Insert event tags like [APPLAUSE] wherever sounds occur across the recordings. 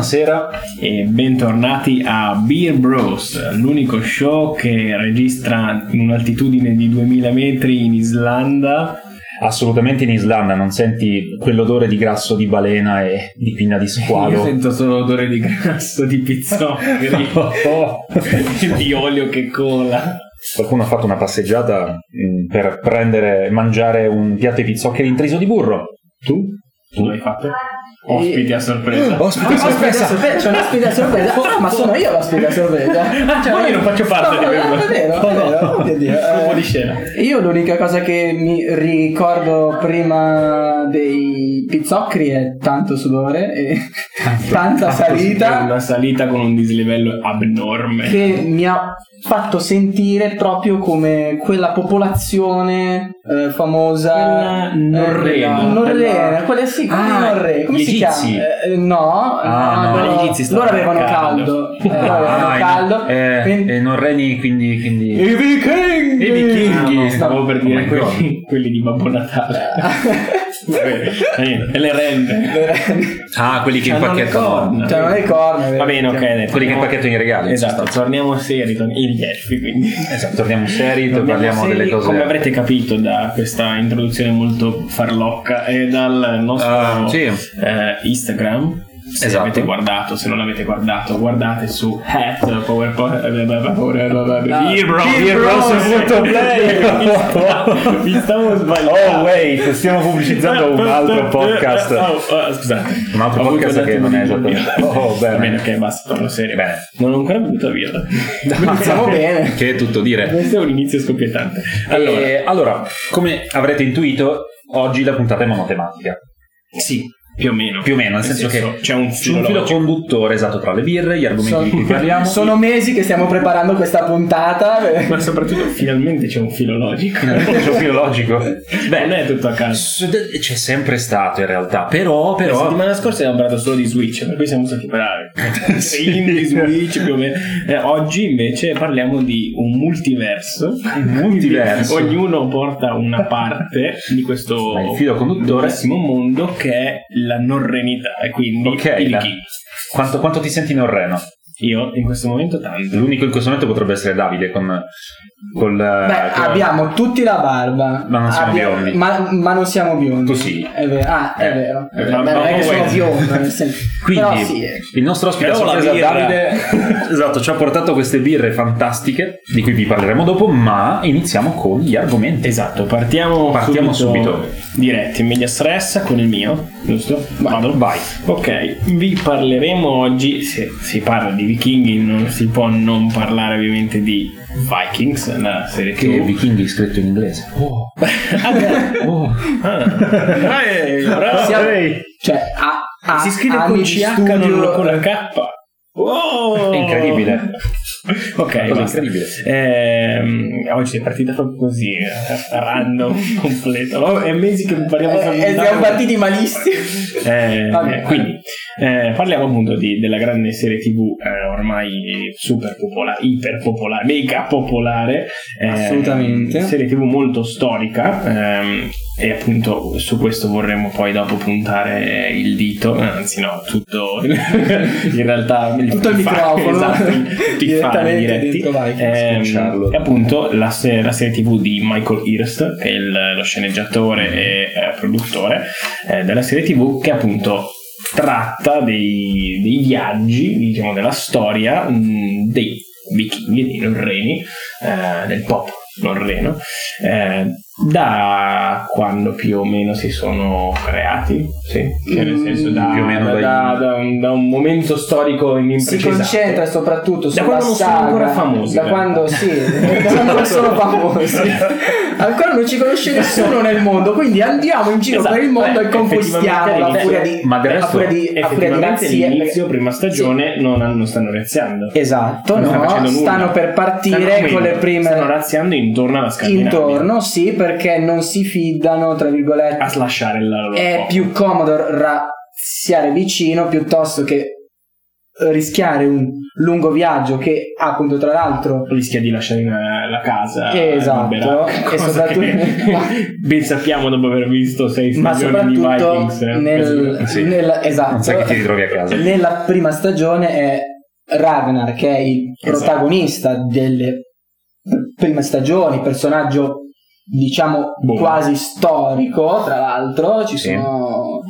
buonasera e bentornati a Beer Bros, l'unico show che registra in un'altitudine di 2000 metri in Islanda. Assolutamente in Islanda, non senti quell'odore di grasso di balena e di pinna di [LAUGHS] squalo. Io sento solo odore di grasso, di pizzoccheri, [LAUGHS] [LAUGHS] di olio che cola. Qualcuno ha fatto una passeggiata mm, per prendere, mangiare un piatto di pizzoccheri intriso di burro. Tu? Tu l'hai fatto? Ospiti a sorpresa. Ospiti a sorpresa. C'è un ospite a sorpresa. Ah, [LAUGHS] ma sono io l'ospite a sorpresa. [LAUGHS] Cioè, ma io non faccio parte di no, quello. È vero, è vero. Oddio, Dio. Colpo Eh, di scena. Io l'unica cosa che mi ricordo prima dei pizzoccheri è tanto sudore e tanta salita Una salita con un dislivello abnorme. che mi ha fatto sentire proprio come quella popolazione eh, famosa Quella norrena. eh, norrena quella sì quelli Ah, norreni come si egizi. chiama Eh, no, Ah, no. egizi stavano loro avevano caldo. caldo, Eh, [LAUGHS] loro avevano Ah, caldo eh, quindi- e non reni quindi... quindi... i vichinghi I vichinghi, No, no, stavo per dire Oh quelli, quelli di Babbo Natale. [LAUGHS] Vabbè, e le rende. Ah, quelli che impacchettano... cioè non le corna Va bene, ok. dai, Quelli che impacchettano i regali. Esatto, torniamo seri, torn- gli elfi quindi. Esatto, torniamo seri, Torniamo parliamo seri, delle cose... Come avrete capito da questa introduzione molto farlocca e dal nostro Ah, sì. eh, Instagram. Se Esatto. avete guardato, se non l'avete guardato, guardate su hat powerpoint Ah, Play. Vi stavo sbagliando. Oh wait, stiamo pubblicizzando un altro podcast. Oh, oh, scusate. Un altro podcast che non è dubbio. [LAUGHS] Oh, bene. Bene, ok, basta, torno serio. Bene. Non ho ancora bevuto via. [LAUGHS] Stiamo [LAUGHS] bene. Che è tutto dire. Questo è un inizio scoppiettante. Allora, Allora, allora, come avrete intuito, oggi la puntata è monotematica. sì, più o meno. Più o meno, nel senso, che c'è un filo, un filo conduttore esatto tra le birre, gli argomenti di cui parliamo. [LAUGHS] sono mesi che stiamo preparando questa puntata Ma soprattutto finalmente c'è un filo logico. Finalmente c'è un filo logico. Beh, non è tutto a caso. C'è sempre stato in realtà, però, La però settimana scorsa abbiamo parlato solo di Switch, per cui siamo stati bravi. [LAUGHS] [LAUGHS] Indie, Switch, più o meno. Eh, oggi invece parliamo di un multiverso. multiverso. Ognuno porta una parte di questo il filo conduttore- bellissimo mondo che è la norrenità e quindi Ok, i la- vichinghi. quanto, quanto ti senti in Reno? Io in questo momento tanto. L'unico in questo momento potrebbe essere Davide con col Beh, con- abbiamo tutti la barba. Ma non siamo Abbiamo- biondi. Ma, ma non siamo biondi. Tu sì. È vero. Ah, è Eh, vero. eh, Beh, ma- non è che sono biondo, nel senso. [LAUGHS] Quindi Però sì. eh. il nostro ospite sorpresa Davide [LAUGHS] esatto, ci ha portato queste birre fantastiche di cui vi parleremo dopo, ma iniziamo con gli argomenti. Esatto, partiamo, Partiamo subito, diretti in media stress con il mio, giusto? Vado? Vai. Ok, vi parleremo oggi, se si parla di vichinghi non si può non parlare ovviamente di Vikings, la serie Che TV. vichinghi scritto in inglese. Oh. [LAUGHS] Ah. Oh. Ah. Eh, bravo. Siamo-. Cioè, ha, ha si scrive con CH studio- non con la K. Oh. È incredibile. Ok, Cosa incredibile. Ehm, oggi è partita proprio così, eh, random, [LAUGHS] completo. Oh, è mesi che parliamo Eh, sempre eh, siamo partiti malissimi. Eh, [LAUGHS] eh, quindi eh, parliamo appunto di- della grande serie tv eh, ormai super popolare, iper popolare, mega popolare. eh, Assolutamente. Serie tv molto storica. ehm, e appunto su questo vorremmo poi dopo puntare il dito, anzi no, tutto [LAUGHS] in realtà Tutto il microfono. [LAUGHS] esatto, [LAUGHS] Direttamente diretti. dentro Vikings, Ehm, e appunto la, se- la serie tv di Michael Hirst, che è il- lo sceneggiatore e eh, produttore eh, della serie tv, che appunto tratta dei, dei viaggi, diciamo, della storia mh, dei vichinghi, dei norreni, eh, del popolo norreno, eh, da quando più o meno si sono creati, sì, cioè nel senso da, Più o meno da, da- da un, da un momento storico Si imprecisato. concentra soprattutto Da sulla quando non sono saga, ancora famosi, Da in quando sì, [LAUGHS] da quando sono famosi. Ancora non ci conosce nessuno nel mondo, quindi andiamo in giro Esatto, per il mondo eh, e conquistiamo effettivamente a furia di Ma del a resto- di, effettivamente all'inizio, prima stagione, non, non stanno razziando. Esatto, Non stanno no, nulla. stanno per partire Stanno con le prime Stanno razziando intorno alla Scandinavia. intorno, sì, perché non si fidano, tra virgolette, A slasciare il loro è popolo. più comodo razziare vicino piuttosto che rischiare un lungo viaggio che appunto tra l'altro rischia di lasciare eh, la casa Esatto, libera, e [LAUGHS] soprattutto- che [LAUGHS] ben sappiamo dopo aver visto sei ma stagioni di soprattutto Vikings eh, nel. Sì. nel- esatto, Non sai che ti ritrovi a casa. nella prima stagione è Ragnar che è il Esatto. protagonista delle prime stagioni personaggio diciamo Boh. quasi storico tra l'altro ci Sì. sono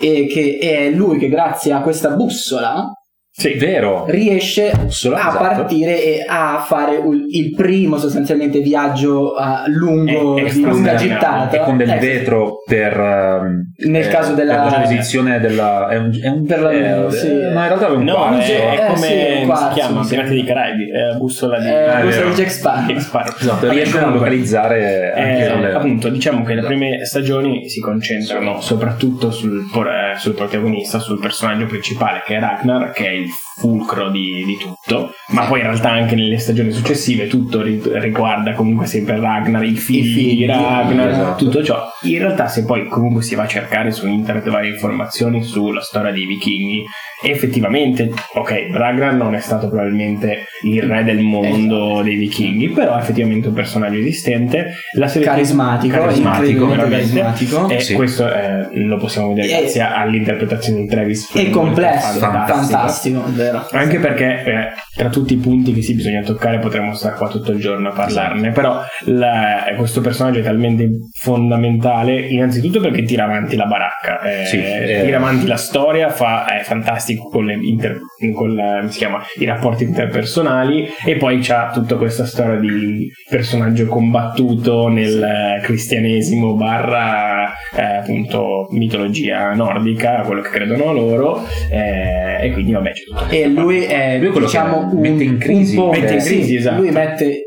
e che è lui che grazie a questa bussola Sì, vero. riesce Bussola, a esatto. partire e a fare un- il primo sostanzialmente viaggio a lungo È- è di lunga gittata E con del Eh, vetro per ehm, Nel caso della- per posizione della è un, è un Per la- eh, sì. no in realtà è un no quarzo è, è Eh, come sì, quarzo, si chiama sì. Pirati dei Caraibi è la bussola di Eh, Ah, bussola di Jack Sparrow. Jack Sparrow. esatto riescono a localizzare anche Eh, le- appunto, diciamo che le prime stagioni si concentrano soprattutto sul, eh, sul protagonista, sul personaggio principale che è Ragnar, che è il fulcro di, di tutto, ma poi in realtà anche nelle stagioni successive tutto ri- riguarda comunque sempre Ragnar, i figli, figli, di Ragnar, esatto. tutto ciò. In realtà se poi comunque si va a cercare su internet varie informazioni sulla storia dei vichinghi, effettivamente, ok, Ragnar non è stato probabilmente il re del mondo Esatto. dei vichinghi, però è effettivamente un personaggio esistente. La serie carismatico, carismatico, carismatico. E Sì. questo eh, lo possiamo vedere E- grazie all'interpretazione di Travis. e complesso Fantastico. fantastico, è vero. Anche perché eh, tra tutti i punti che si bisogna toccare potremmo stare qua tutto il giorno a parlarne, però la- questo personaggio è talmente fondamentale innanzitutto perché tira avanti la baracca, eh, Sì, eh. tira avanti la storia, fa, è fantastico con, le inter- con la- chiama, i rapporti interpersonali e poi c'ha tutta questa storia di personaggio combattuto nel cristianesimo barra eh, appunto mitologia nordica, quello che credono loro eh, e quindi vabbè c'è e lui è Lui diciamo un, mette in crisi. un Mette in sì, crisi, esatto. lui mette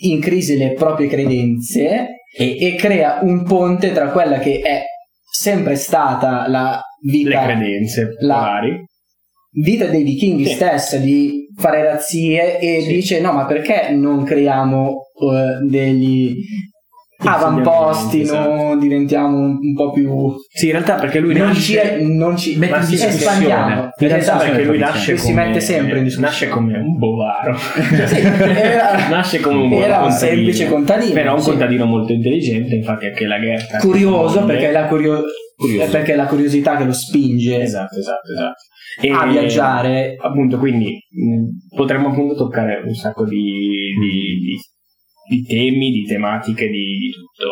in crisi le proprie credenze e, e crea un ponte tra quella che è sempre stata la le vita credenze la- popolari. vita dei vichinghi Sì. stessa di fare razzie e Sì. dice no ma perché non creiamo eh, degli avamposti Esatto. non diventiamo un, un po' più Sì, in realtà perché lui non nasce ci, non ci mette in discussione. espandiamo In realtà Esatto. perché lui nasce si come, mette sempre in discussione. [LAUGHS] nasce come un bovaro. Sì, era- nasce come un buon era un semplice contadino Però un sì. contadino molto intelligente, infatti anche la guerra. curioso perché è la, curio- Curioso. è perché la curiosità che lo spinge Esatto, esatto, esatto. E- a viaggiare Appunto, quindi mh, potremmo appunto toccare un sacco di, di- di- di temi, di tematiche, di, di tutto.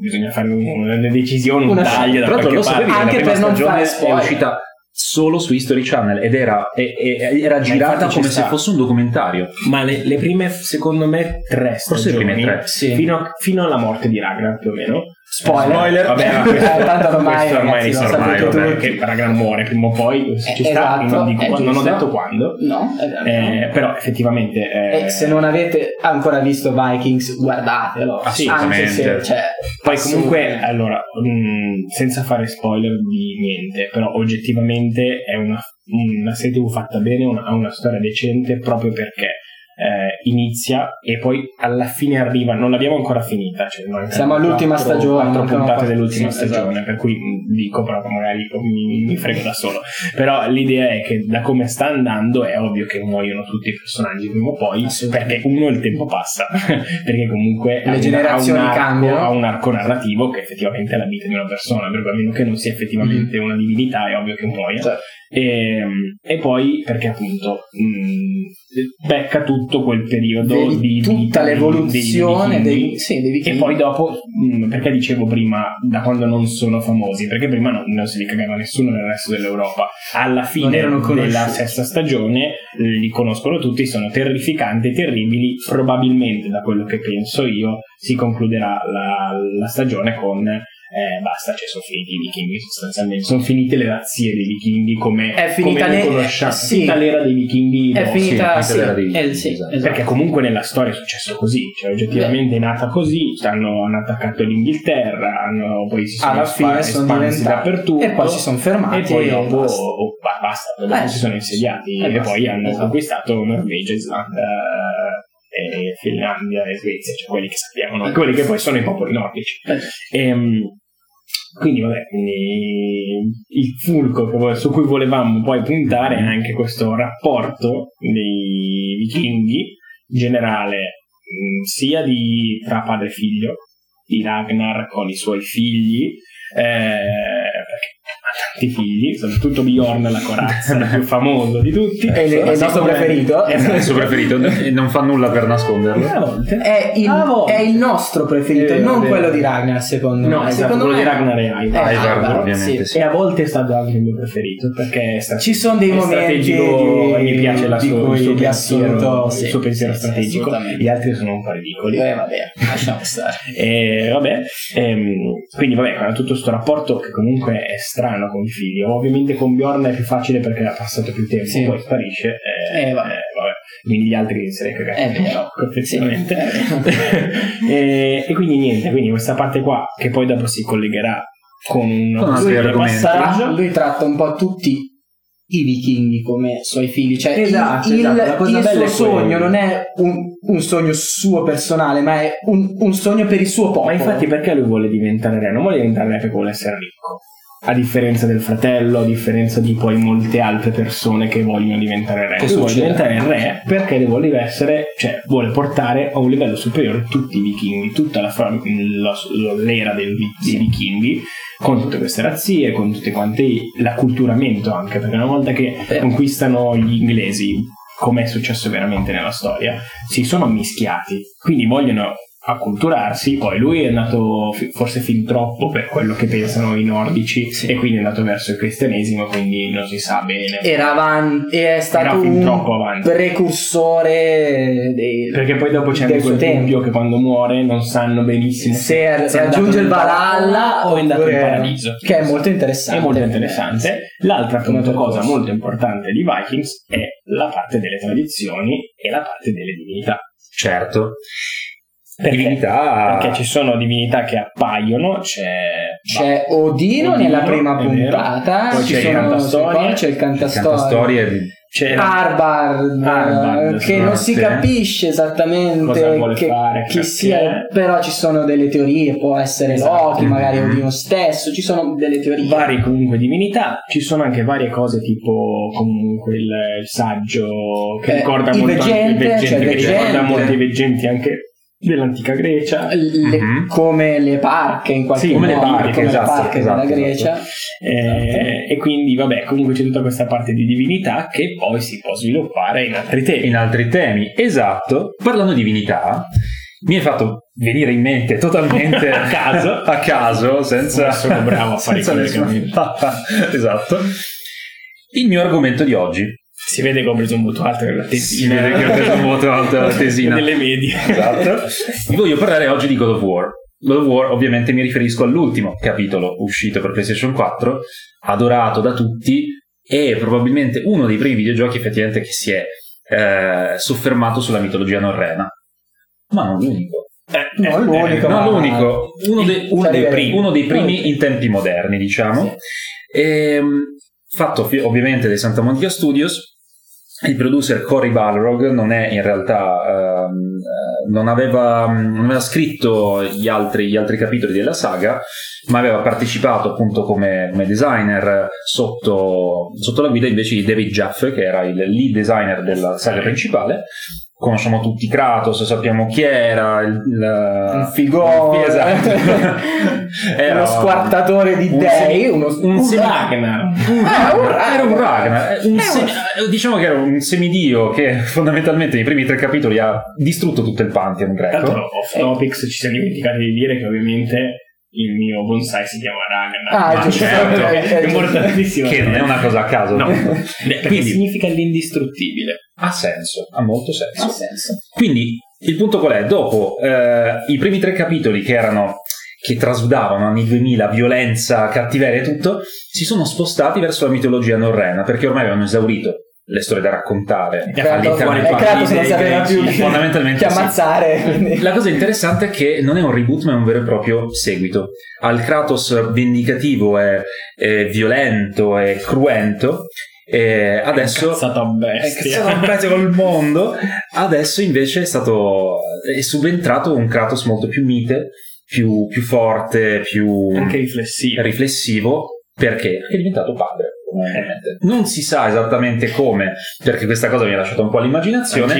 Bisogna fare un- una decisione, un Una taglio da Tra l'altro qualche lo sapevi Anche per non fare è spoiler. uscita solo su History Channel ed era, e- e- era girata come ci se sta. fosse un documentario. Ma le, le prime, secondo me, tre Forse le stagioni, prime tre. Sì. fino, a- fino alla morte di Ragnar più o meno. Spoiler, Vabbè, ma Eh, questo, tanto ormai, questo ormai ragazzi, tutti. tutti. Che Ragnar muore prima o poi, Eh, ci sta, esatto, non, dico è quando, non ho detto quando. no. Eh, però effettivamente eh, e se non avete ancora visto Vikings guardatelo Ah, anche se assolutamente. cioè, poi comunque assolutamente. allora mh, senza fare spoiler di niente però oggettivamente è una, una serie tv fatta bene una- ha una storia decente proprio perché eh, inizia e poi alla fine arriva non l'abbiamo ancora finita cioè Siamo all'ultima quattro- stagione, quattro mancano puntate quattro- dell'ultima sì, stagione esatto. per cui dico proprio magari mi, mi frego da solo. Però l'idea è che da come sta andando è ovvio che muoiono tutti i personaggi prima o poi perché uno il tempo passa [LAUGHS] perché comunque ha un- generazioni arco- cambiano. ha un arco narrativo che effettivamente è la vita di una persona perché a meno che non sia effettivamente una divinità è ovvio che muoia. Cioè, e, e poi perché appunto mh, becca tutto quel periodo vedi di tutta dei- l'evoluzione dei, dei, sì, dei e poi dopo, mh, perché dicevo prima, da quando non sono famosi, perché prima non, non si li cagava nessuno nel resto dell'Europa. Alla fine della sesta stagione li conoscono tutti, sono terrificanti terribili. Probabilmente, da quello che penso io, si concluderà la, la stagione con eh, basta, cioè sono finiti i vichinghi sostanzialmente, sono finite le razzie dei vichinghi come, È finita come conosciamo, sì. finita l'era dei vichinghi. è dopo. finita sì, sì, l'era dei- eh, sì, esatto. esatto. Perché comunque nella storia è successo così, cioè oggettivamente è nata così, hanno, hanno attaccato l'Inghilterra, hanno, poi si sono alla fine sono diventati dappertutto e poi si sono fermati e poi dopo basta. oh, ba- basta, dopo Eh, si sono insediati eh, e basta, poi hanno esatto. conquistato Norvegia, Islanda e Finlandia e Svezia, cioè quelli che sappiamo, no? quelli che poi sono i popoli nordici. Eh, Ehm, quindi vabbè, quindi il vo- su cui volevamo poi puntare è anche questo rapporto dei vichinghi generale, mh, sia di tra padre e figlio, di Ragnar con i suoi figli, eh, tanti figli, soprattutto Bjorn la corazza, il più famoso di tutti. È il- è il nostro preferito. È il suo preferito [LAUGHS] e non fa nulla per nasconderlo. A volte. È il, A volte. è il nostro preferito, Eh, non quello di Ragnar, secondo No, me. esatto, secondo quello me di Ragnar e Ivar. Eh, Ivar, Ivar, ovviamente, sì. sì. E a volte è stato anche il mio preferito perché è stato Ci sono dei è momenti e mi piace la sua, cui il suo pensiero, assoluto, il sì, suo pensiero sì, sì, strategico. Gli altri sono un po' ridicoli. Eh, vabbè, lasciamo stare. [LAUGHS] E vabbè, ehm, quindi vabbè, tutto questo rapporto che comunque è strano con i figli. Ovviamente con Bjorn è più facile perché ha passato più tempo, Sì. poi sparisce. eh, Eh, vabbè. vabbè. Quindi gli altri se ne cagati. È vero. Effettivamente. Sì, [LAUGHS] e, e quindi niente, quindi questa parte qua che poi dopo si collegherà con un argomenti. passaggio. Lui tratta un po' tutti i vichinghi come suoi figli, cioè il- Esatto, il, esatto, il suo sogno non è un, un sogno suo personale, ma è un, un sogno per il suo popolo. Ma infatti perché lui vuole diventare re? Non vuole diventare re perché vuole essere ricco. A differenza del fratello, a differenza di poi molte altre persone che vogliono diventare re. Che lui vuole diventare re perché vuole essere, cioè vuole portare a un livello superiore tutti i vichinghi, tutta la, la- l'era dei, dei vichinghi, con tutte queste razzie, con tutte quante l'acculturamento anche, perché una volta che conquistano gli inglesi, come è successo veramente nella storia, si sono mischiati, quindi vogliono acculturarsi, poi lui è andato forse fin troppo per quello che pensano i nordici e quindi è andato verso il cristianesimo, quindi non si sa bene. Era avanti, è stato Era fin un troppo avanti. precursore dei, Perché poi dopo c'è anche quel tempo. dubbio che quando muore non sanno benissimo se, se andato raggiunge il Valhalla o è andato in paradiso. che è molto interessante È molto interessante. L'altra appunto, cosa molto importante di Vikings è la parte delle tradizioni e la parte delle divinità. Certo. Perché? Divinità. Perché ci sono divinità che appaiono, c'è, c'è Odino, Odino, nella prima puntata Poi ci c'è il sono cantastorie, poi c'è il cantastorie, di- c'è Arbard, eh, che non si capisce esattamente che, fare, chi perché. sia, però ci sono delle teorie, può essere Esatto. Loki, magari Mhm. Odino stesso, ci sono delle teorie. varie comunque divinità, ci sono anche varie cose tipo comunque il, il saggio che Eh, ricorda il molto anche il veggente, veggente, cioè il che ricorda veggente. molti veggenti anche dell'antica Grecia. Le- Mhm. come le parche in qualche Sì, come le modo, parche, come esatto, le parche esatto, della esatto. Grecia. Eh, e quindi vabbè comunque c'è tutta questa parte di divinità che poi si può sviluppare in altri temi. in altri temi. Esatto. Parlando di divinità, mi è fatto venire in mente totalmente [LAUGHS] A caso. a caso, senza sono bravo a fare i senza collegamenti. nessun- [LAUGHS] esatto. Il mio argomento di oggi. Si vede che ho preso un voto alto nella Si tesina. vede che ho preso un voto alto alla [LAUGHS] tesina. Nelle medie. Esatto. Vi voglio parlare oggi di God of War. God of War, ovviamente, mi riferisco all'ultimo capitolo uscito per PlayStation 4, adorato da tutti, e probabilmente uno dei primi videogiochi effettivamente che si è eh, soffermato sulla mitologia norrena. Ma non l'unico. Eh, Non l'unico, Non ma- l'unico, uno, de- uno dei primi, uno dei primi in tempi moderni, diciamo. Ehm, fatto ovviamente dai Santa Monica Studios. Il producer Cory Balrog non è in realtà ehm, eh, non, aveva, non aveva scritto gli altri, gli altri capitoli della saga, ma aveva partecipato appunto come, come designer sotto, sotto la guida invece di David Jaffe, che era il lead designer della saga principale. Conosciamo tutti Kratos, sappiamo chi era, il, il- Un figone. Esatto. [LAUGHS] Era uno squartatore di un dei, uno, Un un- Ragnar. un Ah, [LAUGHS] un Ragnar, era un Ragnar. Un semi- eh, diciamo che era un semidio che [LAUGHS] fondamentalmente nei primi tre capitoli ha distrutto tutto il Pantheon Tra l'altro, greco. off topics ci siamo dimenticati di dire che ovviamente il mio bonsai si chiama Ragnar. Ah, certo, Eh, è eh, importantissimo. Che non è una cosa a caso. No, perché Quindi significa l'indistruttibile. ha senso, ha molto senso. Ha senso. Quindi il punto qual è? Dopo eh, i primi tre capitoli che erano che trasudavano anni 2000, violenza, cattiveria e tutto, si sono spostati verso la mitologia norrena perché ormai avevano esaurito le storie da raccontare. E ha fatto Kratos, fuori e Kratos non dei sapeva più fondamentalmente che sì. ammazzare. quindi- La cosa interessante è che non è un reboot, ma è un vero e proprio seguito. Al Kratos vendicativo è, è violento, è cruento. E adesso è un pezzo col mondo. Adesso invece è stato è subentrato un Kratos molto più mite, più, più forte, più Anche riflessivo. riflessivo, perché? Perché è diventato padre. Probabilmente. Non si sa esattamente come, perché questa cosa mi ha lasciato un po' all'immaginazione.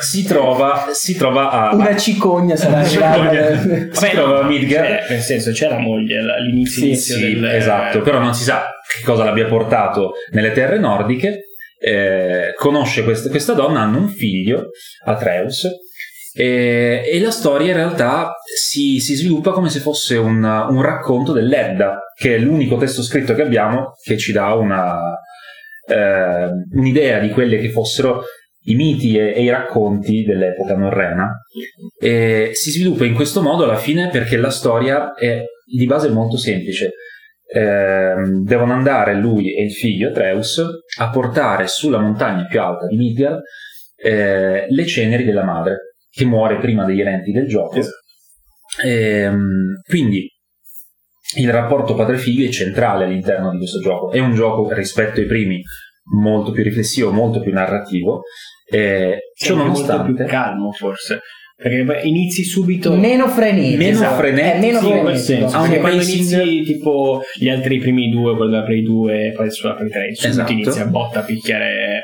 Si trova, si trova a, Una cicogna sarà arrivata. si trova a Midgard. Cioè, nel senso, c'è la moglie all'inizio Sì, Sì, del... esatto, però non si sa che cosa l'abbia portato nelle terre nordiche. Eh, conosce quest- questa donna, hanno un figlio, Atreus, e, e la storia in realtà si, si sviluppa come se fosse un, un racconto dell'Edda, che è l'unico testo scritto che abbiamo che ci dà una, eh, un'idea di quelle che fossero i miti e, e i racconti dell'epoca norrena. E si sviluppa in questo modo alla fine perché la storia è di base molto semplice. Ehm, devono andare lui e il figlio Atreus a portare sulla montagna più alta di Midgard eh, le ceneri della madre che muore prima degli eventi del gioco. Esatto. Ehm, quindi il rapporto padre-figlio è centrale all'interno di questo gioco. È un gioco rispetto ai primi molto più riflessivo, molto più narrativo. Eh, ciò Cioè, molto nonostante, più calmo forse. Perché inizi subito... Meno frenetico. Meno Esatto. frenetico, È meno Sì, frenetico. senso. Ha un quando inizi tipo gli altri primi due, quello della Play 2 e poi sulla Play 3, subito Esatto. inizi a botta a picchiare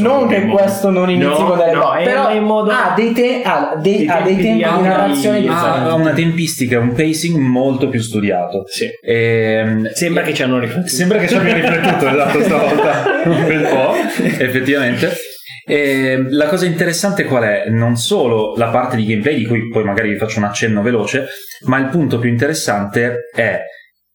Non che questo non inizi No, con delle no, è però in modo... ha dei, te- ha dei- Dei ha dei tempi tempi di narrazione di- ha, ha una tempistica, un pacing molto più studiato. Sì. Ehm, Sembra che ci hanno riflettuto. Sembra che ci abbia riflettuto esatto stavolta [LAUGHS] un bel po', effettivamente. E la cosa interessante qual è? Non solo la parte di gameplay, di cui poi magari vi faccio un accenno veloce, ma il punto più interessante è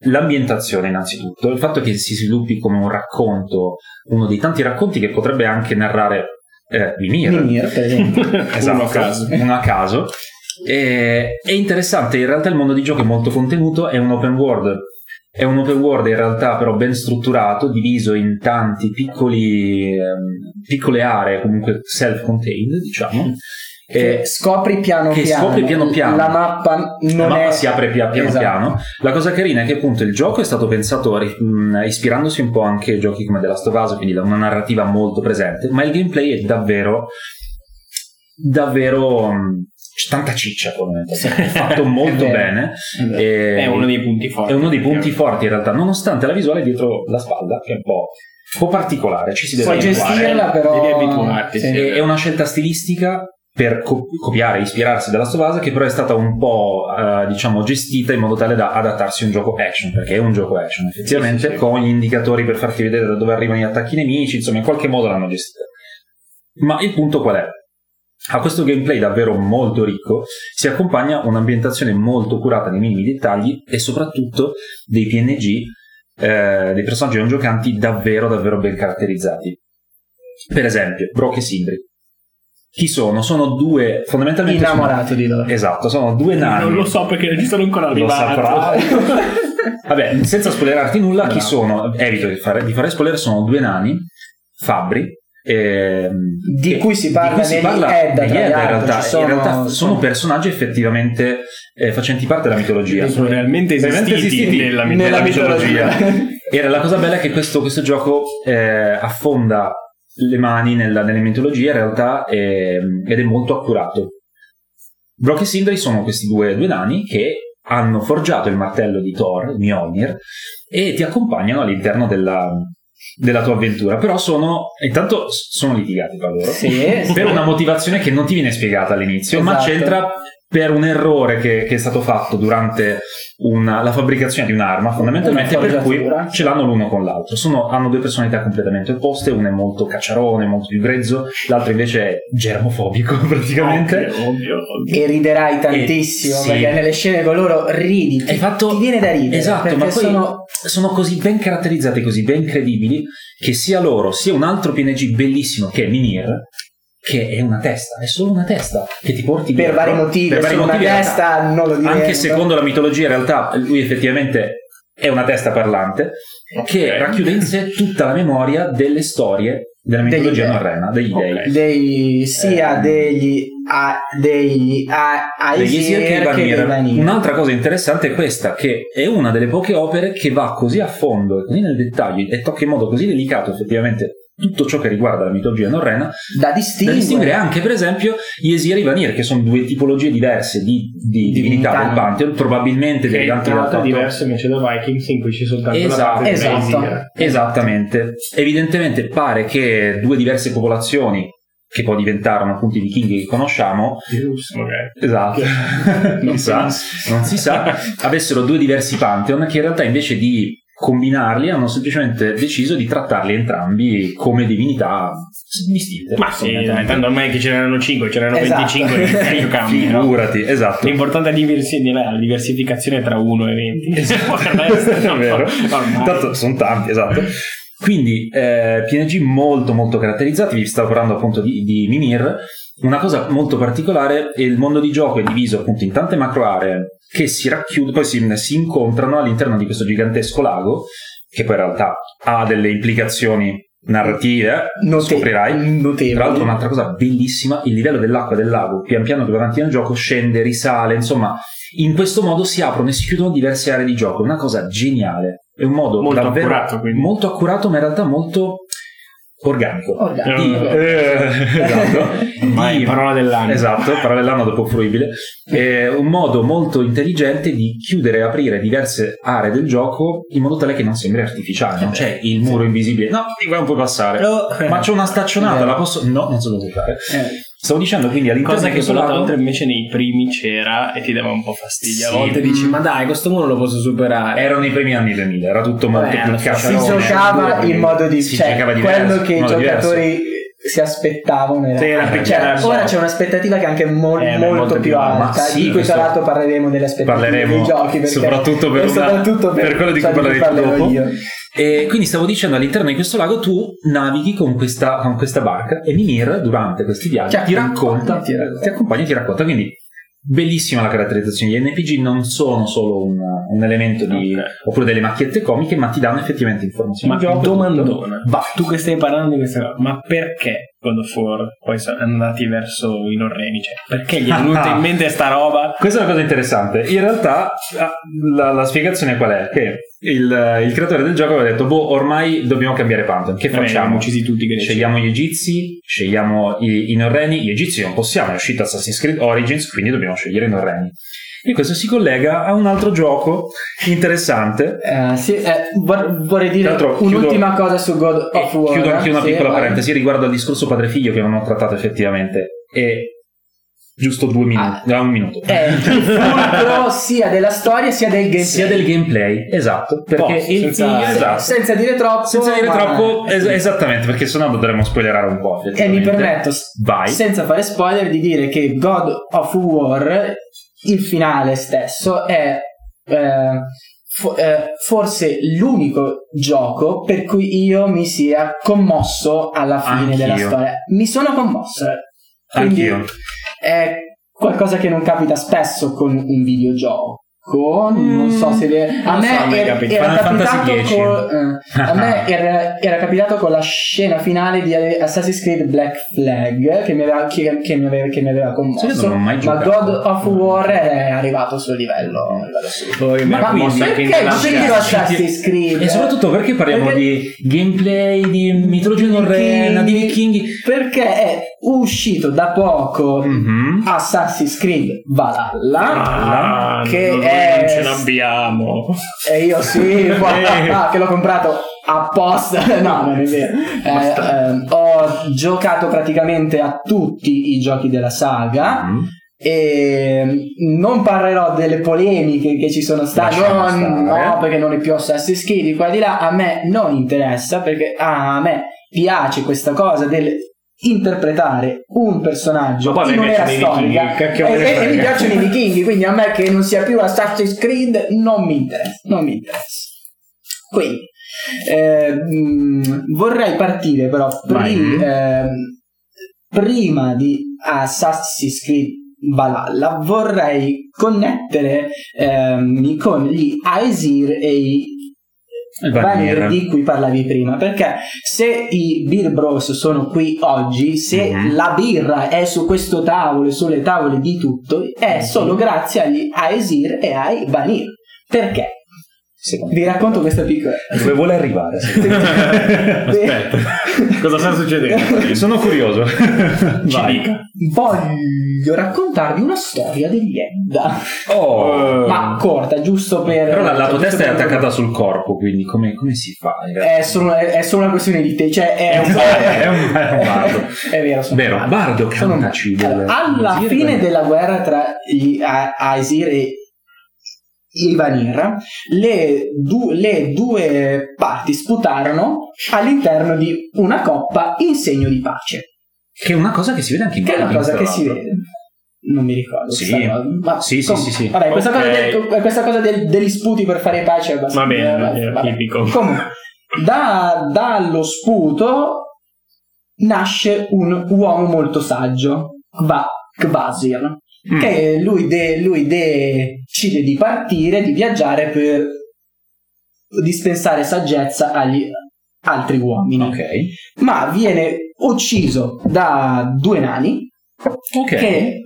l'ambientazione innanzitutto, il fatto che si sviluppi come un racconto, uno dei tanti racconti che potrebbe anche narrare eh, Mimir, Mimir, per esempio. [LAUGHS] Esatto, Uno a caso. uno a caso. E- è interessante, in realtà il mondo di gioco è molto contenuto, è un open world. È un open world in realtà però ben strutturato, diviso in tanti piccoli, ehm, piccole aree, comunque self-contained, diciamo. Che E scopri piano che piano. scopri piano piano. La mappa non la mappa è... si apre pia- piano Esatto. piano. La cosa carina è che appunto il gioco è stato pensato mh, ispirandosi un po' anche a giochi come The Last of Us, quindi da una narrativa molto presente, ma il gameplay è davvero davvero mh, c'è tanta ciccia fondamentalmente. è fatto [LAUGHS] molto vero. bene e- È uno dei punti forti. è uno dei punti forti in realtà nonostante la visuale dietro la spalla che è un po', un po' particolare ci si deve Puoi abituare. gestirla però... Devi abituarti, Sì. è è una scelta stilistica per co- copiare, ispirarsi dalla Stovasa che però è stata un po' eh, diciamo gestita in modo tale da adattarsi a un gioco action perché è un gioco action effettivamente sì, sì. con gli indicatori per farti vedere da dove arrivano gli attacchi nemici insomma in qualche modo l'hanno gestita ma il punto qual è? A questo gameplay davvero molto ricco si accompagna un'ambientazione molto curata nei minimi dettagli e soprattutto dei PNG, eh, dei personaggi non giocanti davvero davvero ben caratterizzati. Per esempio, Brock e Sindri. Chi sono? Sono due, fondamentalmente... sono- Innamorato di loro. Esatto, sono due nani. Non lo so perché non ci sono ancora Lo arrivato. saprai. Vabbè, senza spoilerarti nulla, chi Bravo. sono? Evito di fare, di fare spoiler, sono due nani, fabbri, ehm, Di cui si parla di cui si negli parla Edda, negli Edda, in realtà, sono- in realtà sono sono- personaggi effettivamente eh, facenti parte della mitologia. Sono realmente esistiti, esistiti nella, nella nella mitologia. mitologia. [LAUGHS] E la cosa bella è che questo, questo gioco eh, affonda le mani nella, nelle mitologie in realtà ehm, ed è molto accurato. Brock e Sindri sono questi due, due nani che hanno forgiato il martello di Thor, Mjolnir, e ti accompagnano all'interno della, della tua avventura. Però sono, intanto sono litigati tra loro Sì, [LAUGHS] sì. per una motivazione che non ti viene spiegata all'inizio, ma Esatto. c'entra per un errore che, che è stato fatto durante una- la fabbricazione di un'arma, fondamentalmente Una per cui ce l'hanno l'uno con l'altro. Sono- hanno due personalità completamente opposte, uno è molto cacciarone, molto più grezzo, l'altro invece è germofobico [LAUGHS] praticamente. Ovvio, ovvio, ovvio. E riderai tantissimo sì. perché nelle scene con loro ridi. Hai fatto- Ti viene da ridere. Esatto, ma poi sono sono così ben caratterizzati, così ben credibili, che sia loro sia un altro PNG bellissimo che è Mimir, che è una testa, è solo una testa che ti porti per vari motivi, Per vari una motivi, realtà. testa, non lo diventa. Anche secondo la mitologia, in realtà, lui effettivamente è una testa parlante che racchiude in sé tutta la memoria delle storie della Degli mitologia dei. norrena, degli Ok. dei. sia Eh. degli a, degli a, degli Esir che che dei Vanir. Un'altra cosa interessante è questa, che è una delle poche opere che va così a fondo e così nel dettaglio e tocca in modo così delicato effettivamente tutto ciò che riguarda la mitologia norrena Da da distinguere. distinguere anche per esempio gli Esir e i Vanir che sono due tipologie diverse di, di divinità Divinità. del Pantheon probabilmente Che dal l'altro fatto diverso invece da Vikings in cui c'è soltanto Esatto, la parte esatto. Esir. Esattamente. Evidentemente pare che due diverse popolazioni, che poi diventarono appunto i vichinghi che conosciamo, Di Rus, magari. esatto, [LAUGHS] non, [LAUGHS] sa, non si sa, avessero due diversi pantheon che in realtà invece di combinarli hanno semplicemente deciso di trattarli entrambi come divinità distinte. Ma sì, tanto ormai che ce n'erano 5, ce n'erano Esatto. 25, che meglio cambia, no? Figurati, esatto. L'importante è diversi- la diversificazione tra 1 e 20. [LAUGHS] è vero. Ormai. Tanto sono tanti, esatto. Quindi eh, PNG molto molto caratterizzati, vi stavo parlando appunto di, di Mimir. Una cosa molto particolare è il mondo di gioco è diviso appunto in tante macro aree che si racchiudono, poi si, si incontrano all'interno di questo gigantesco lago, che poi in realtà ha delle implicazioni narrative, Note- scoprirai. notevoli. Tra l'altro un'altra cosa bellissima, il livello dell'acqua del lago, pian piano più avanti nel gioco, scende, risale, insomma, in questo modo si aprono e si chiudono diverse aree di gioco, è una cosa geniale, è un modo Molto davvero accurato, quindi. molto accurato, ma in realtà molto organico. Organico. Di- eh, esatto. [LAUGHS] Ormai Di- parola dell'anno. Esatto, parola dell'anno dopo fruibile. È un modo molto intelligente di chiudere e aprire diverse aree del gioco in modo tale che non sembri artificiale. Non c'è il muro invisibile. No, di qua non puoi passare. Ma c'è una staccionata, la posso. No, non so dove fare. Eh, Stavo dicendo quindi all'interno Cosa di che questo sulla lago. Oltre invece nei primi c'era e ti dava un po' fastidio. A Sì. volte dici, ma dai, questo muro lo posso superare. Erano i primi anni 2000, era tutto molto Vabbè, più fine si giocava in modo di Si cioè, giocava diverso, quello che i giocatori si aspettavano era, era cioè, ora c'è un'aspettativa che è anche mol- Eh, molto, molto più più alta. sì, di cui questo- tra l'altro parleremo delle aspettative Parleremo dei giochi soprattutto per e una- soprattutto per quello di cui cioè, parleremo parlerò dopo. io. E quindi stavo dicendo all'interno di questo lago tu navighi con questa, con questa barca e Mimir durante questi viaggi Ti racconta, ti racconta. ti accompagna e ti racconta. Quindi bellissima la caratterizzazione. Gli NPG non sono solo un, un elemento di Ok. oppure delle macchiette comiche, ma ti danno effettivamente informazioni. Ma gioco, domandona, Va. tu che stai parlando di questa cosa, ma perché God of War poi sono andati verso i norreni? Cioè, perché gli è venuta in [LAUGHS] mente sta roba? Questa è una cosa interessante. In realtà ah, la, la spiegazione qual è? Che il, il creatore del gioco aveva detto: Boh, ormai dobbiamo cambiare Pantheon. Che Vabbè, facciamo? uccisi tutti greci. Scegliamo gli egizi, scegliamo i, i norreni. Gli egizi non possiamo, è uscito Assassin's Creed Origins, quindi dobbiamo scegliere i norreni. E questo si collega a un altro gioco interessante. Eh, sì, eh, vor- vorrei dire un'ultima cosa su God of War chiudo anche una sì, piccola vai. parentesi riguardo al discorso padre-figlio che non ho trattato effettivamente. E giusto due minuti, ah, un minuto. è il [LAUGHS] fulcro sia della storia sia del gameplay sia del gameplay, esatto. Perché Posso, il senza- figlio, esatto. senza dire troppo Senza dire troppo, es- esattamente, perché sennò dovremmo spoilerare un po'. e mi permetto Vai. senza fare spoiler di dire che God of War il finale stesso è eh, fo- eh, forse l'unico gioco per cui io mi sia commosso alla fine Anch'io. della storia mi sono commosso quindi Anch'io. è qualcosa che non capita spesso con un videogioco non so se le- a non me so, a me era, capitato con, eh, a [LAUGHS] me era, era capitato con la scena finale di Assassin's Creed Black Flag che mi aveva, che, che mi aveva, che mi aveva commosso. Ma. God of War è arrivato sul livello, a livello assoluto. Poi Ma in perché perché [LAUGHS] Assassin's Creed? E soprattutto perché parliamo Perché- di gameplay, di mitologia norrena, di vichinghi. perché è uscito da poco Mhm. Assassin's Creed Valhalla Ah, che noi è non ce l'abbiamo. E io sì, [LAUGHS] [LAUGHS] guarda, ah, che l'ho comprato apposta. [LAUGHS] No, non è vero. Eh, eh, ho giocato praticamente a tutti i giochi della saga. Mhm. E non parlerò delle polemiche che ci sono state. No, no, perché non è più Assassin's Creed di qua di là. A me non interessa perché a me piace questa cosa del interpretare un personaggio Ma poi a in me un'era piacciono i storica. vichinghi, e, e- e mi piacciono i vichinghi quindi a me che non sia più Assassin's Creed non mi interessa non mi interessa. Quindi eh, mh, vorrei partire però pri- ehm, prima di Assassin's Creed Valhalla vorrei connettere ehm, con gli Aesir e i Vanir. di cui parlavi prima perché se i Beer Bros sono qui oggi se Mhm. la birra è su questo tavolo e sulle tavole di tutto è solo grazie agli Aesir e ai Vanir perché? Secondo vi racconto questa piccola. Dove vuole arrivare? [LAUGHS] Aspetta. Cosa sta succedendo? [LAUGHS] Sono curioso. Voglio raccontarvi una storia degli Edda. Oh. Ma corta, giusto per. Però la, la tua testa è per- attaccata sul corpo, quindi come, come si fa? È solo, è, è solo una questione di te, cioè è, un È un- è un bardo. [LAUGHS] è vero, sono Vero, un bardo, Sono un- cantaci Allora, alla del- fine del- della guerra tra gli A- Aesir e i Vanir, le, du- le due parti sputarono all'interno di una coppa in segno di pace. Che è una cosa che si vede anche in Che è una cosa che si vede. Non mi ricordo. Sì. Ma Sì, sì, sì, sì. Vabbè, questa cosa, del- questa cosa del- degli sputi per fare pace è abbastanza. Va bene, vabbè, è vabbè. tipico. Comunque, da- dallo sputo nasce un uomo molto saggio, Va- Kvasir, Mm. che lui, de- lui decide di partire, di viaggiare per dispensare saggezza agli altri uomini. Ok. Ma viene ucciso da due nani Ok. che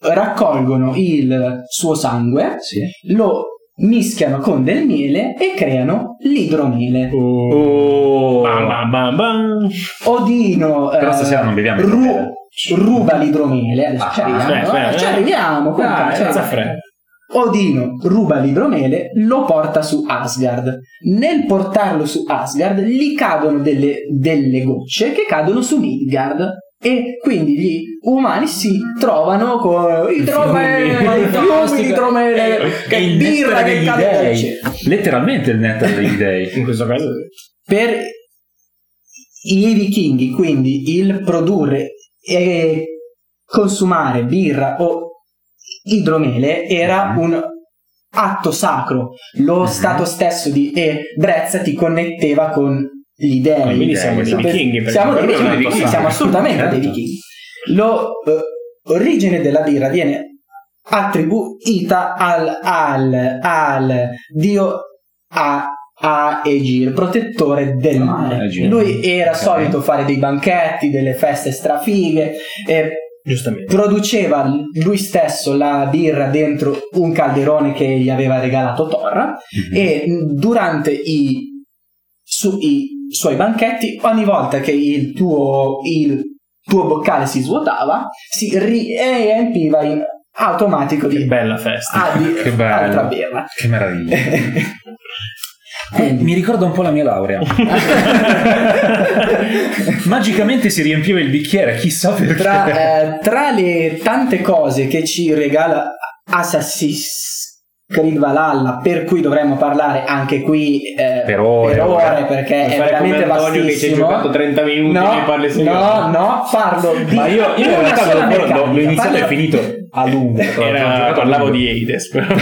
raccolgono il suo sangue, Sì. lo mischiano con del miele e creano l'idromele. Oh. Bam, bam, bam, bam. Odino Però eh, stasera non beviamo ru- ruba l'idromele, adesso Ah, ci arriviamo, aspetta, eh, ci eh. arriviamo, senza arriviamo. Odino ruba l'idromele, lo porta su Asgard. Nel portarlo su Asgard gli cadono delle, delle gocce che cadono su Midgard. E quindi gli umani si trovano con idromele, Fiumi, fiumi fantastico. di idromele, È che il birra che degli cade. Letteralmente il nettare degli dei. In questo caso per i vichinghi, quindi il produrre e consumare birra o idromele era un atto sacro. Lo Mhm. stato stesso di Ebrezza ti connetteva con gli dei. quindi dei, siamo dei vichinghi. Siamo dei vichinghi, atto siamo assolutamente Certo. dei vichinghi. L'origine della birra viene attribuita al, al, al dio a, Aegir, protettore del mare. Aegir. Lui era solito fare dei banchetti, delle feste strafighe, e Giustamente. produceva lui stesso la birra dentro un calderone che gli aveva regalato Thor Mhm. e durante i, su- i suoi banchetti ogni volta che il tuo, il tuo boccale si svuotava si riempiva in automatico Che di, bella festa. ah, di [LAUGHS] Che bello. altra birra Che meraviglia. [LAUGHS] Quindi- Mi ricorda un po' la mia laurea. [LAUGHS] Magicamente si riempiva il bicchiere, chissà perché. tra, eh, tra le tante cose che ci regala Assassin's Creed Valhalla per cui dovremmo parlare anche qui eh, Per ore, ore. perché Per è fare come veramente Antonio che ci hai giocato 30 minuti no, e parli solo no, no, parlo di Ma io, io in una realtà l'ho, iniziato e Parlo- finito a lungo. [LAUGHS] Era, parlavo lungo. di Hades però. [LAUGHS]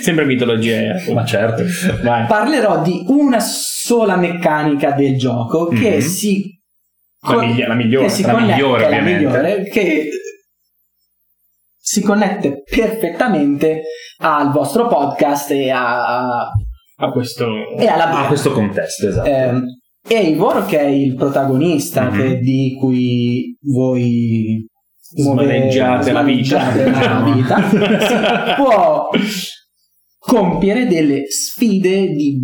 Sempre mitologia eh. Ma certo. vai Parlerò di una sola meccanica del gioco che Mhm. si la, migli- la migliore che si la migliore, ovviamente. migliore, che si connette perfettamente al vostro podcast e, a, a questo e birra. questo contesto, esatto. Ehm, Eivor, che è il protagonista Mhm. che- di cui voi Smaneggiate la vita. la [LAUGHS] vita, [LAUGHS] si può compiere delle sfide di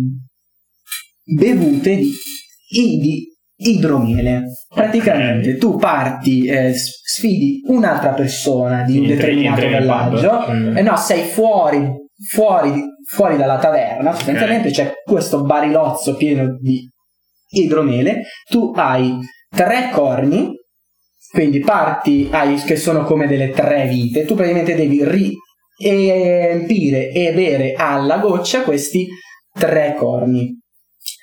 bevute di, di idromiele. Praticamente tu parti, eh, sfidi un'altra persona di un determinato villaggio, Mm. eh no, sei fuori, fuori, fuori dalla taverna, sostanzialmente c'è questo barilozzo pieno di idromele, tu hai tre corni, quindi parti hai, che sono come delle tre vite, tu praticamente devi riempire e bere alla goccia questi tre corni.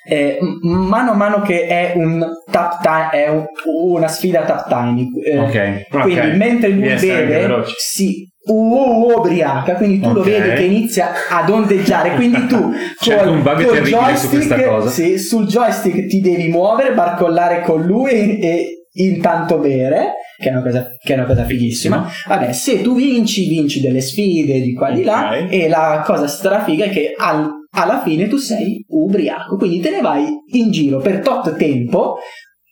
Eh, mano a mano che è un tap time, è un- una sfida tap time. eh, ok. quindi Ok. mentre lui Devi beve si u- ubriaca, quindi tu lo Ok. vedi che inizia ad ondeggiare, quindi tu [LAUGHS] col- un bug col su joystick- cosa. sì, sul joystick ti devi muovere, barcollare con lui e, e intanto bere, che è una cosa, che è una cosa fighissima. Vabbè, se tu vinci, vinci delle sfide di qua di là e la cosa strafiga è che al- alla fine tu sei ubriaco, quindi te ne vai in giro per tot tempo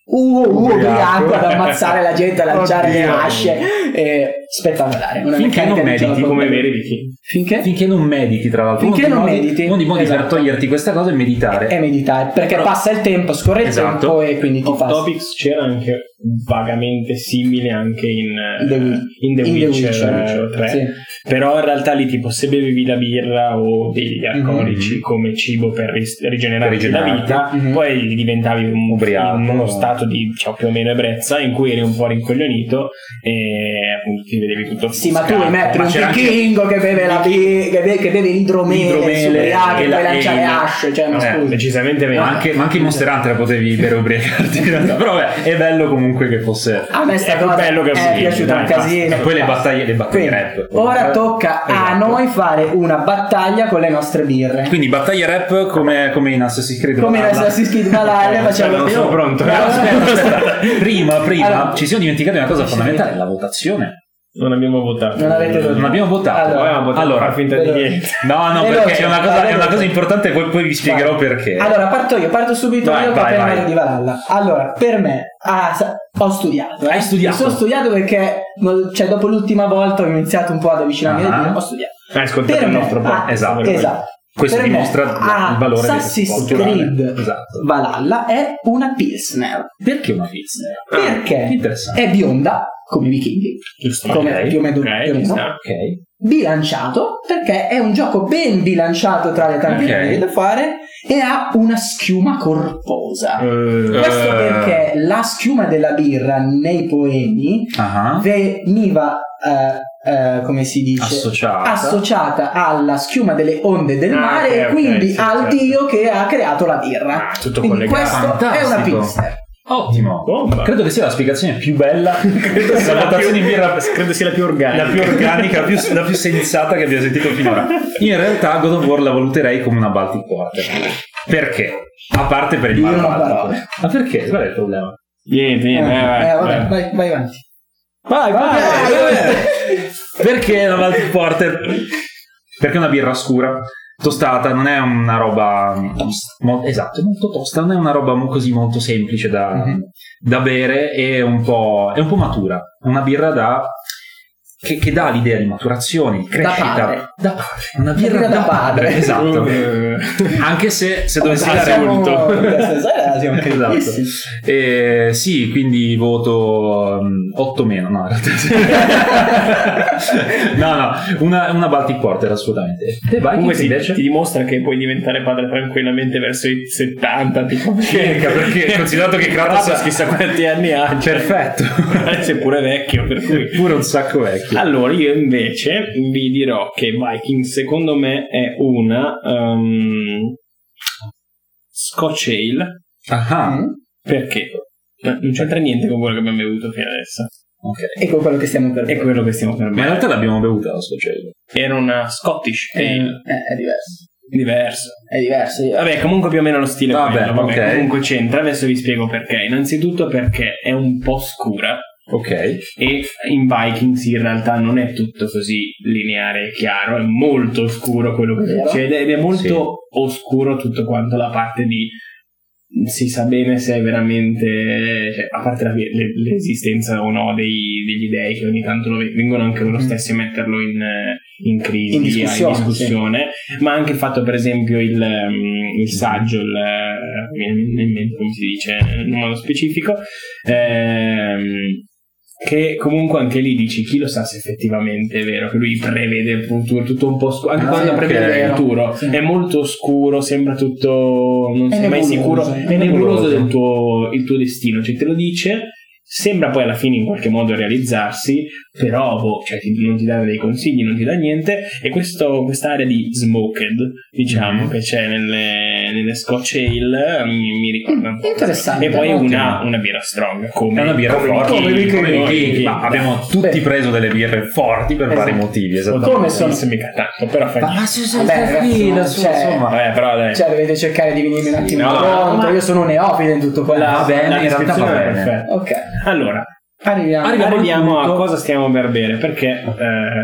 u- u- ubriaco ad ammazzare la gente, a lanciare le asce. Eh, spettacolare. Una Finché non di mediti come vichinghi Finché? Finché non mediti, tra l'altro. Finché uno non modi- mediti, Uno dei modi per esatto. toglierti questa cosa è meditare. È meditare, perché Però- passa il tempo, scorre il Esatto. tempo e quindi ti fa... Topics c'era anche vagamente simile anche in, eh, The Wi- in The in The Witcher, Witcher, 3 sì. però in realtà lì tipo se bevevi la birra o degli alcolici Mhm. come cibo per Per la vita Mhm. poi diventavi un, Ubriaco. in uno stato di diciamo, più o meno ebbrezza in cui eri un po' rincoglionito e appunto ti vedevi tutto Sì, ma tu vuoi mettere un c'era anche- vichingo che beve la bi- che beve, che beve l'idromele, L'idromele e e la- poi lancia e le la- asce, cioè ma Eh, decisamente meno Ma anche, ma anche in Monster Hunter potevi bere ubriacarti in realtà. Però vabbè, è bello comunque che fosse. A me sta cosa bello che è piaciuta dai, un casino. E poi le battaglie, le battaglie Quindi, rap. Ora tocca a Esatto. noi fare una battaglia con le nostre birre. Quindi battaglie rap come, come in Assassin's Creed. Come in. Assassin's Creed Valhalla facciamo non sono pronto. [LAUGHS] Prima, prima ci siamo dimenticati di una cosa fondamentale, la votazione. Non abbiamo votato Non. Non abbiamo votato. Allora, votato allora, far finta di niente [LAUGHS] No, no, Veloce, perché è una cosa, è una cosa importante, poi, poi vi spiegherò Vai. perché. Allora, parto io, parto subito Vai, io che vai, appena vai. di Valhalla. Allora, per me, ah, sa- ho studiato. eh. Hai studiato? Mi sono studiato perché, cioè, dopo l'ultima volta ho iniziato un po' ad avvicinarmi Ah. video, ho studiato. hai ascoltato Per il me, nostro ah, podcast esatto, per Esatto. Questo per me, dimostra ah, il valore Assassin's. Creed Esatto. Valhalla è una Pilsner. Perché una Pilsner? Perché Interessante. è bionda, come i vichinghi, giusto come ok, più o meno, ok, più o ci meno. sta. Ok. bilanciato perché è un gioco ben bilanciato tra le tante Ok. cose da fare e ha una schiuma corposa. Eh, Questo Eh. perché la schiuma della birra nei poemi Ah, veniva, eh, eh, come si dice, Associata. associata alla schiuma delle onde del Ah, mare ok, e quindi sì, al certo. dio che ha creato la birra. Ah, tutto quindi collegato. questo è una pilsner. Ottimo. Bomba. Credo che sia la spiegazione più bella. [LAUGHS] credo sia la la votazione più, birra credo sia la più organica la più organica, la più, la più sensata che abbia sentito finora. Io in realtà God of War la valuterei come una Baltic Porter. Perché? A parte per il Io non. Ma perché? Qual è il problema? niente Eh, niente eh, vai, eh, vabbè, vai. vai, vai avanti. Vai vai Perché la Baltic Porter? Perché è una birra scura, tostata, non è una roba mo- esatto, è molto tosta, non è una roba mo- così molto semplice da, Mhm. da bere, è un, po', è un po' matura, una birra da che, che dà l'idea di maturazione, di crescita. padre. Da padre. [LAUGHS] Una birra, birra da padre. Esatto. Eh, Anche se, se dovessi dare molto. [LAUGHS] Esatto. caldissimi. Eh, sì, quindi voto 8 meno, no, in realtà. [LAUGHS] no, no, una, una Baltic Porter assolutamente. Te vai comunque si, invece? ti dimostra che puoi diventare padre tranquillamente verso i 70 tipo Perché, perché considerato che Kratos Kratos chissà quanti anni ha cioè, Perfetto. seppure vecchio per cui Pure un sacco vecchio. [LAUGHS] Allora, io invece vi dirò che Viking secondo me è una um, Scotch Ale Ah, perché eh, non c'entra niente con quello che abbiamo bevuto fino adesso. ok. E con quello che stiamo per È quello che stiamo per Ma in bere. realtà l'abbiamo bevuta la Scotch Era una Scottish Eh, Ale, è diverso. diverso. È diverso. io- Vabbè, comunque più o meno lo stile è Vabbè, quello, vabbè, ok. comunque c'entra. Adesso vi spiego perché. Innanzitutto perché è un po' scura Ok. e in Vikings in realtà non è tutto così lineare e chiaro, è molto oscuro quello che succede ed è molto oscuro tutto quanto la parte di si sa bene se è veramente cioè, a parte la- le- l'esistenza o no dei- degli dei che ogni tanto lo vengono anche loro Mm. stessi a metterlo in, eh, in crisi In in discussione, discussione, ma anche il fatto per esempio il, ehm, il saggio il, eh, mente come si dice in modo specifico ehm, che comunque anche lì dici chi lo sa se effettivamente è vero che lui prevede il futuro tutto un po' scuro anche Ah, quando sì, prevede il futuro Sì. è molto scuro sembra tutto non È sei mai sicuro è è nebuloso nebuloso. del tuo, il tuo destino cioè te lo dice sembra poi alla fine in qualche modo realizzarsi però boh, cioè, ti- non ti dà dei consigli non ti dà niente e questo, quest'area di smoked diciamo Mhm. che c'è nelle, nelle Scotch Ale mi, mi ricorda un po' Interessante, e poi una, una birra strong come una birra come forte. come come i Viking. Ma abbiamo tutti Beh. preso delle birre forti per vari Esatto. motivi. Esattamente. Come sono? Non mica tanto però fa Ma- se non c'è- insomma. vabbè però dai Cioè, dovete cercare di venirmi un attimo No, pronto. ma- Io sono un neofite in tutto quello. La- Va bene, la in realtà descrizione va è bene. perfetta. Ok. allora Arriviamo. Arriviamo arriviamo a cosa stiamo per bere perché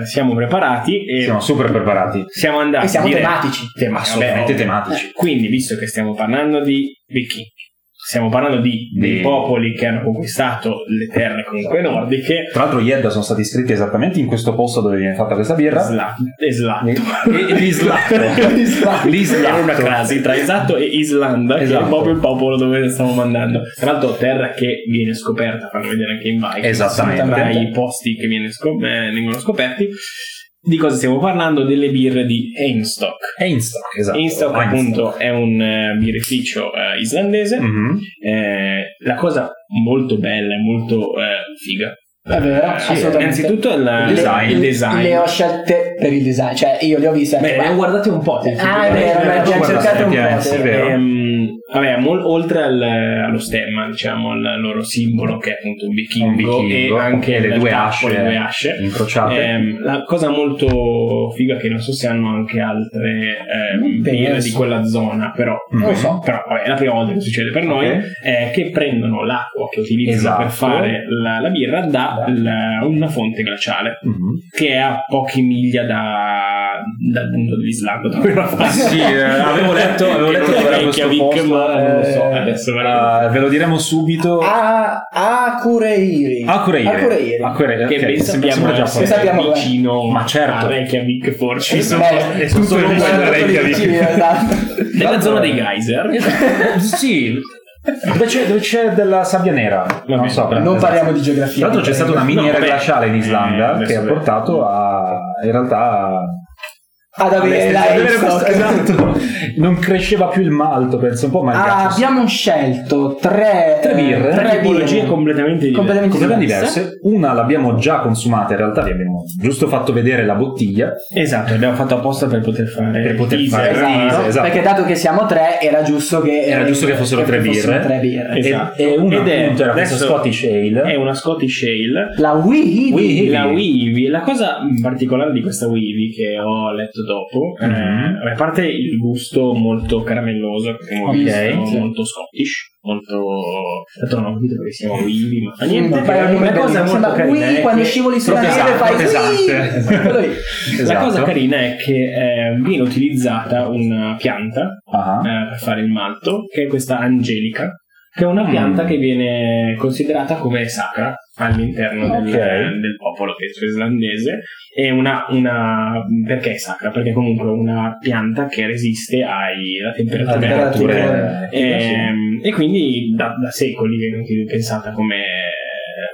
eh, siamo preparati e Siamo super preparati. siamo andati E siamo tematici. Tema- Assolutamente tematici. Quindi, visto che stiamo parlando di viking, stiamo parlando di, dei popoli che hanno conquistato le terre comunque nordiche. Tra l'altro gli Edda sono stati iscritti esattamente in questo posto dove viene fatta questa birra. Sla- esatto. E- [LAUGHS] L'Islatto. L'Islatto. Era una crasi tra esatto e Islanda, che è Esatto. proprio il popolo dove stiamo mandando. Tra l'altro, terra che viene scoperta, fanno vedere anche in Vikings, Esattamente. tra i posti che viene scop- eh, vengono scoperti. Di cosa stiamo parlando? Delle birre di Einstock. Einstock, esatto. Einstock, appunto, è un eh, birrificio eh, islandese. Mhm. Eh, la cosa molto bella e molto eh, figa. È vero, Eh, assolutamente. Innanzitutto il, design. il design. Le ho scelte per il design, cioè io le ho viste. Beh, ne ho guardate un po'. Ah, è vero, beh, abbiamo guardate, cercato un po'. sì. è vero. Ehm, vabbè, mol- oltre al- allo stemma, diciamo, il loro simbolo che è appunto un vichingo, Un vichingo, e anche le due asce le due asce. incrociate. Ehm, la cosa molto figa che non so se hanno anche altre ehm, birre di quella zona, però, Non lo so. però vabbè, è la prima volta che succede per noi, Ok. è che prendono l'acqua che utilizzano Esatto. per fare la, la birra da La- una fonte glaciale Mhm. che è a poche miglia da, dal punto dell'Islanda dove la fa. Sì, eh, avevo letto, avevo letto Che era questo Reykjavik, posto. ma non lo so, eh, adesso veramente. eh, ve lo diremo subito. A Akureiri. Akureire. Akureiri. Akureire, che ok, ben sembra- sappiamo sembra essere Che sappiamo vicino Ma certo. a Reykjavik forse Ci sono- Beh, quello mondo Reykjavik. Sì, esatto. nella zona dei geyser [LAUGHS] sì, dove c'è, dove c'è della sabbia nera. Non so. Non parliamo di geografia. Tra l'altro c'è stata una miniera glaciale in Eh, Islanda adesso che ha portato a in realtà Ad avere la questo- esatto. [LAUGHS] Non cresceva più il malto, penso un po', ma Ah, abbiamo scelto tre, Tre birre. eh, tre tre tipologie birre. completamente diverse Completamente diverse. diverse. Una l'abbiamo già consumata, in realtà vi abbiamo giusto fatto vedere la bottiglia. esatto abbiamo fatto apposta per poter fare Per poter teaser. fare- Esatto, esatto. perché dato che siamo tre era giusto che Era giusto che fossero tre birre. tre birre. Esatto. E, e una Ed è- era questa Scottish Ale. è una Scottish Ale La Wii Wii- la Weavy, la cosa particolare di questa Weavy che ho letto dopo, Mhm. eh, a parte il gusto molto caramelloso, che abbiamo Ok, visto, sì. molto Scottish, molto... Tanto non ho capito perché si chiama Weavy, ma fa niente. Niente, fai un nome la cosa molto Sembra carina Wii è quando che- scivoli sulla neve Esatto, fai pesante. Quello lì. La Esatto. cosa carina è che eh, viene utilizzata una pianta Ah. eh, per fare il malto, che è questa angelica, che è una Mm. pianta che viene considerata come sacra all'interno del, Ok. del popolo è islandese. È una, una- perché è sacra? Perché è comunque una pianta che resiste ai, alla temperatura. Alle temperature Ehm, e quindi da, da secoli viene pensata come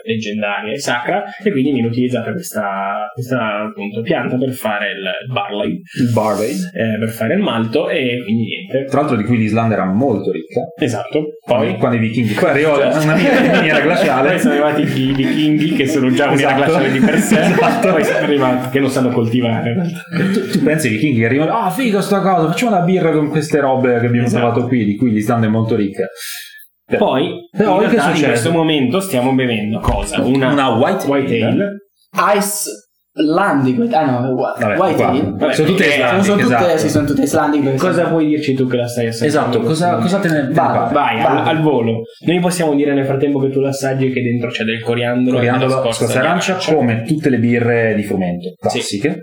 leggendaria e sacra e quindi viene utilizzata questa, questa appunto, pianta per fare il barley il barley. eh, per fare il malto e quindi niente Tra l'altro di cui l'Islanda era molto ricca. esatto Poi quando i vichinghi poi arrivò una miniera glaciale. poi sono arrivati i vichinghi che sono già un'era Esatto. glaciale di per sé Esatto. poi sono arrivati che lo sanno coltivare. Tu, tu pensi ai vichinghi che arrivano, ah figo sta cosa, facciamo una birra con queste robe che abbiamo Esatto. trovato qui, di cui l'Islanda è molto ricca. Poi Però in in questo momento stiamo bevendo cosa? una, Una white white ale. ale Ice Landing. Ah no, Vabbè, White. Ale. Vabbè, sono tutte eh, Islandiche, sono tutte, esatto. sì, sono tutte Islandiche. cosa puoi dirci tu che la stai assaggiando? Esatto, cosa, cosa te ne, Vai? Vai, Vai. al, al volo. Noi possiamo dire nel frattempo che tu l'assaggi che dentro c'è del coriandolo, Coriandolo, scorza scorza di arancia, come tutte le birre di frumento classiche.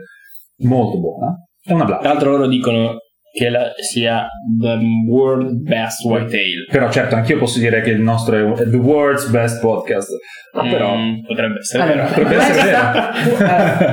Molto buona. È una black. Tra l'altro loro dicono che la- sia the world best white ale. Però certo, anch'io posso dire che il nostro è the world's best podcast. Ma però... Mm, potrebbe essere Allora, vero. Potrebbe essere questa,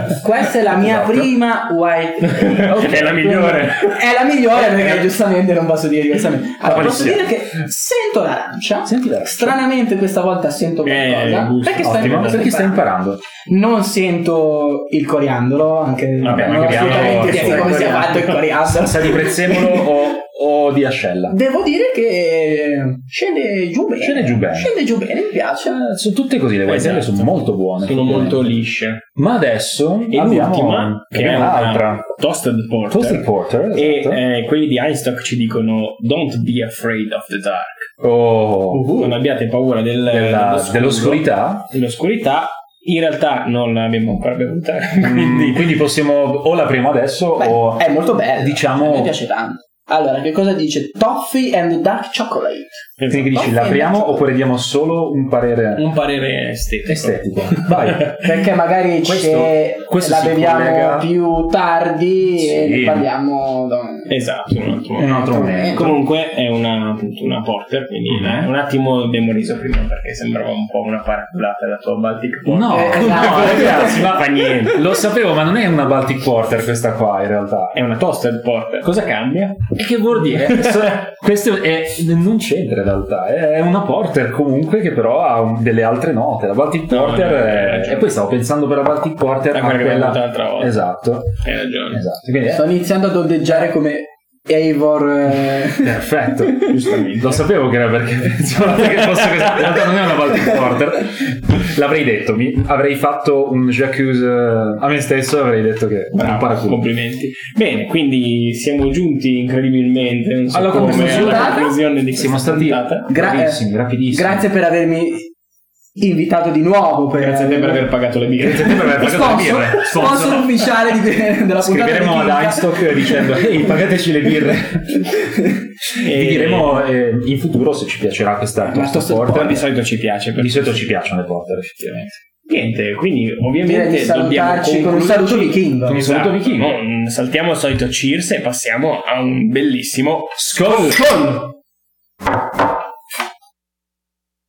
eh, questa è la mia Esatto. prima white ale. [LAUGHS] Ok, è la migliore. È la migliore perché giustamente non posso dire diversamente. Allora, posso dire che sento l'arancia. Senti l'arancia. Stranamente questa volta sento Eh, qualcosa. gusto. perché sto sto perché stai imparando. Non sento il coriandolo, anche Vabbè, non idea di come sia fatto il coriandolo. Sa di prezzemolo o, o di ascella? Devo dire che scende giù bene. Scende giù bene. Scende giù bene, mi piace. Eh, sono tutte così, le white ale Esatto. sono molto buone. Sono molto lisce. Ma adesso E l'ultima, che è un'altra. toasted porter. Toasted Porter, E esatto. eh, quelli di Einstock ci dicono Don't be afraid of the dark. Oh, Non abbiate paura del, della- dell'oscurità. dell'oscurità. In realtà non l'abbiamo ancora bevuta. Quindi, [LAUGHS] Quindi quindi possiamo o la prima adesso Beh, o è molto bello. diciamo- Mi piace tanto. Allora, che cosa dice? Toffee and dark chocolate. quindi che Esatto. dici l'apriamo oppure diamo solo un parere un parere estetico. estetico. [LAUGHS] Vai. Perché magari Questo- c'è- questo la beviamo collega- più tardi e Sì. ne parliamo. da- Esatto, un altro un altro Eh, momento. Comunque è una, appunto, una porter, quindi Mhm. eh, un attimo abbiamo riso prima perché sembrava un po' una paraculata la tua Baltic Porter. No, Eh, no, esatto. [LAUGHS] ragazzi, ma fa niente. lo sapevo, ma non è una Baltic Porter questa qua in realtà. È una toasted porter. Cosa cambia? E che vuol dire? [LAUGHS] So- Questo è, non c'entra in realtà, è una porter comunque che però ha un- delle altre note. La Baltic No, Porter no, hai è- e poi stavo pensando per la Baltic Porter a quella volta. Esatto. Hai ragione. Esatto. Quindi Sto iniziando ad ondeggiare come Eivor. eh, [LAUGHS] perfetto. Giustamente. Lo sapevo che era perché [LAUGHS] pensavo che fosse così. In realtà non è una Baltic Porter. L'avrei detto, mi, avrei fatto un j'accuse a me stesso e avrei detto che è un complimenti. Bene, quindi siamo giunti incredibilmente non so Alla come, conclusione. alla conclusione di Siamo stati puntata. Gra- bravissimi, rapidissimi. Grazie per avermi invitato di nuovo. Per, Grazie a te per aver pagato le birre. Grazie a te per aver pagato le sponsor, birre. sponsor ufficiale di, [LAUGHS] della puntata Scriveremo di ad. Einstock dicendo ehi pagateci le birre [LAUGHS] E- vi diremo eh, in futuro se ci piacerà questa sto- porter di solito ci piace. di solito ci piacciono le porter effettivamente Niente, quindi Direi ovviamente di salutarci dobbiamo con un saluto vichingo. Con un saluto vichingo. no? saltiamo il solito cheers e passiamo a un bellissimo Skol! Skål!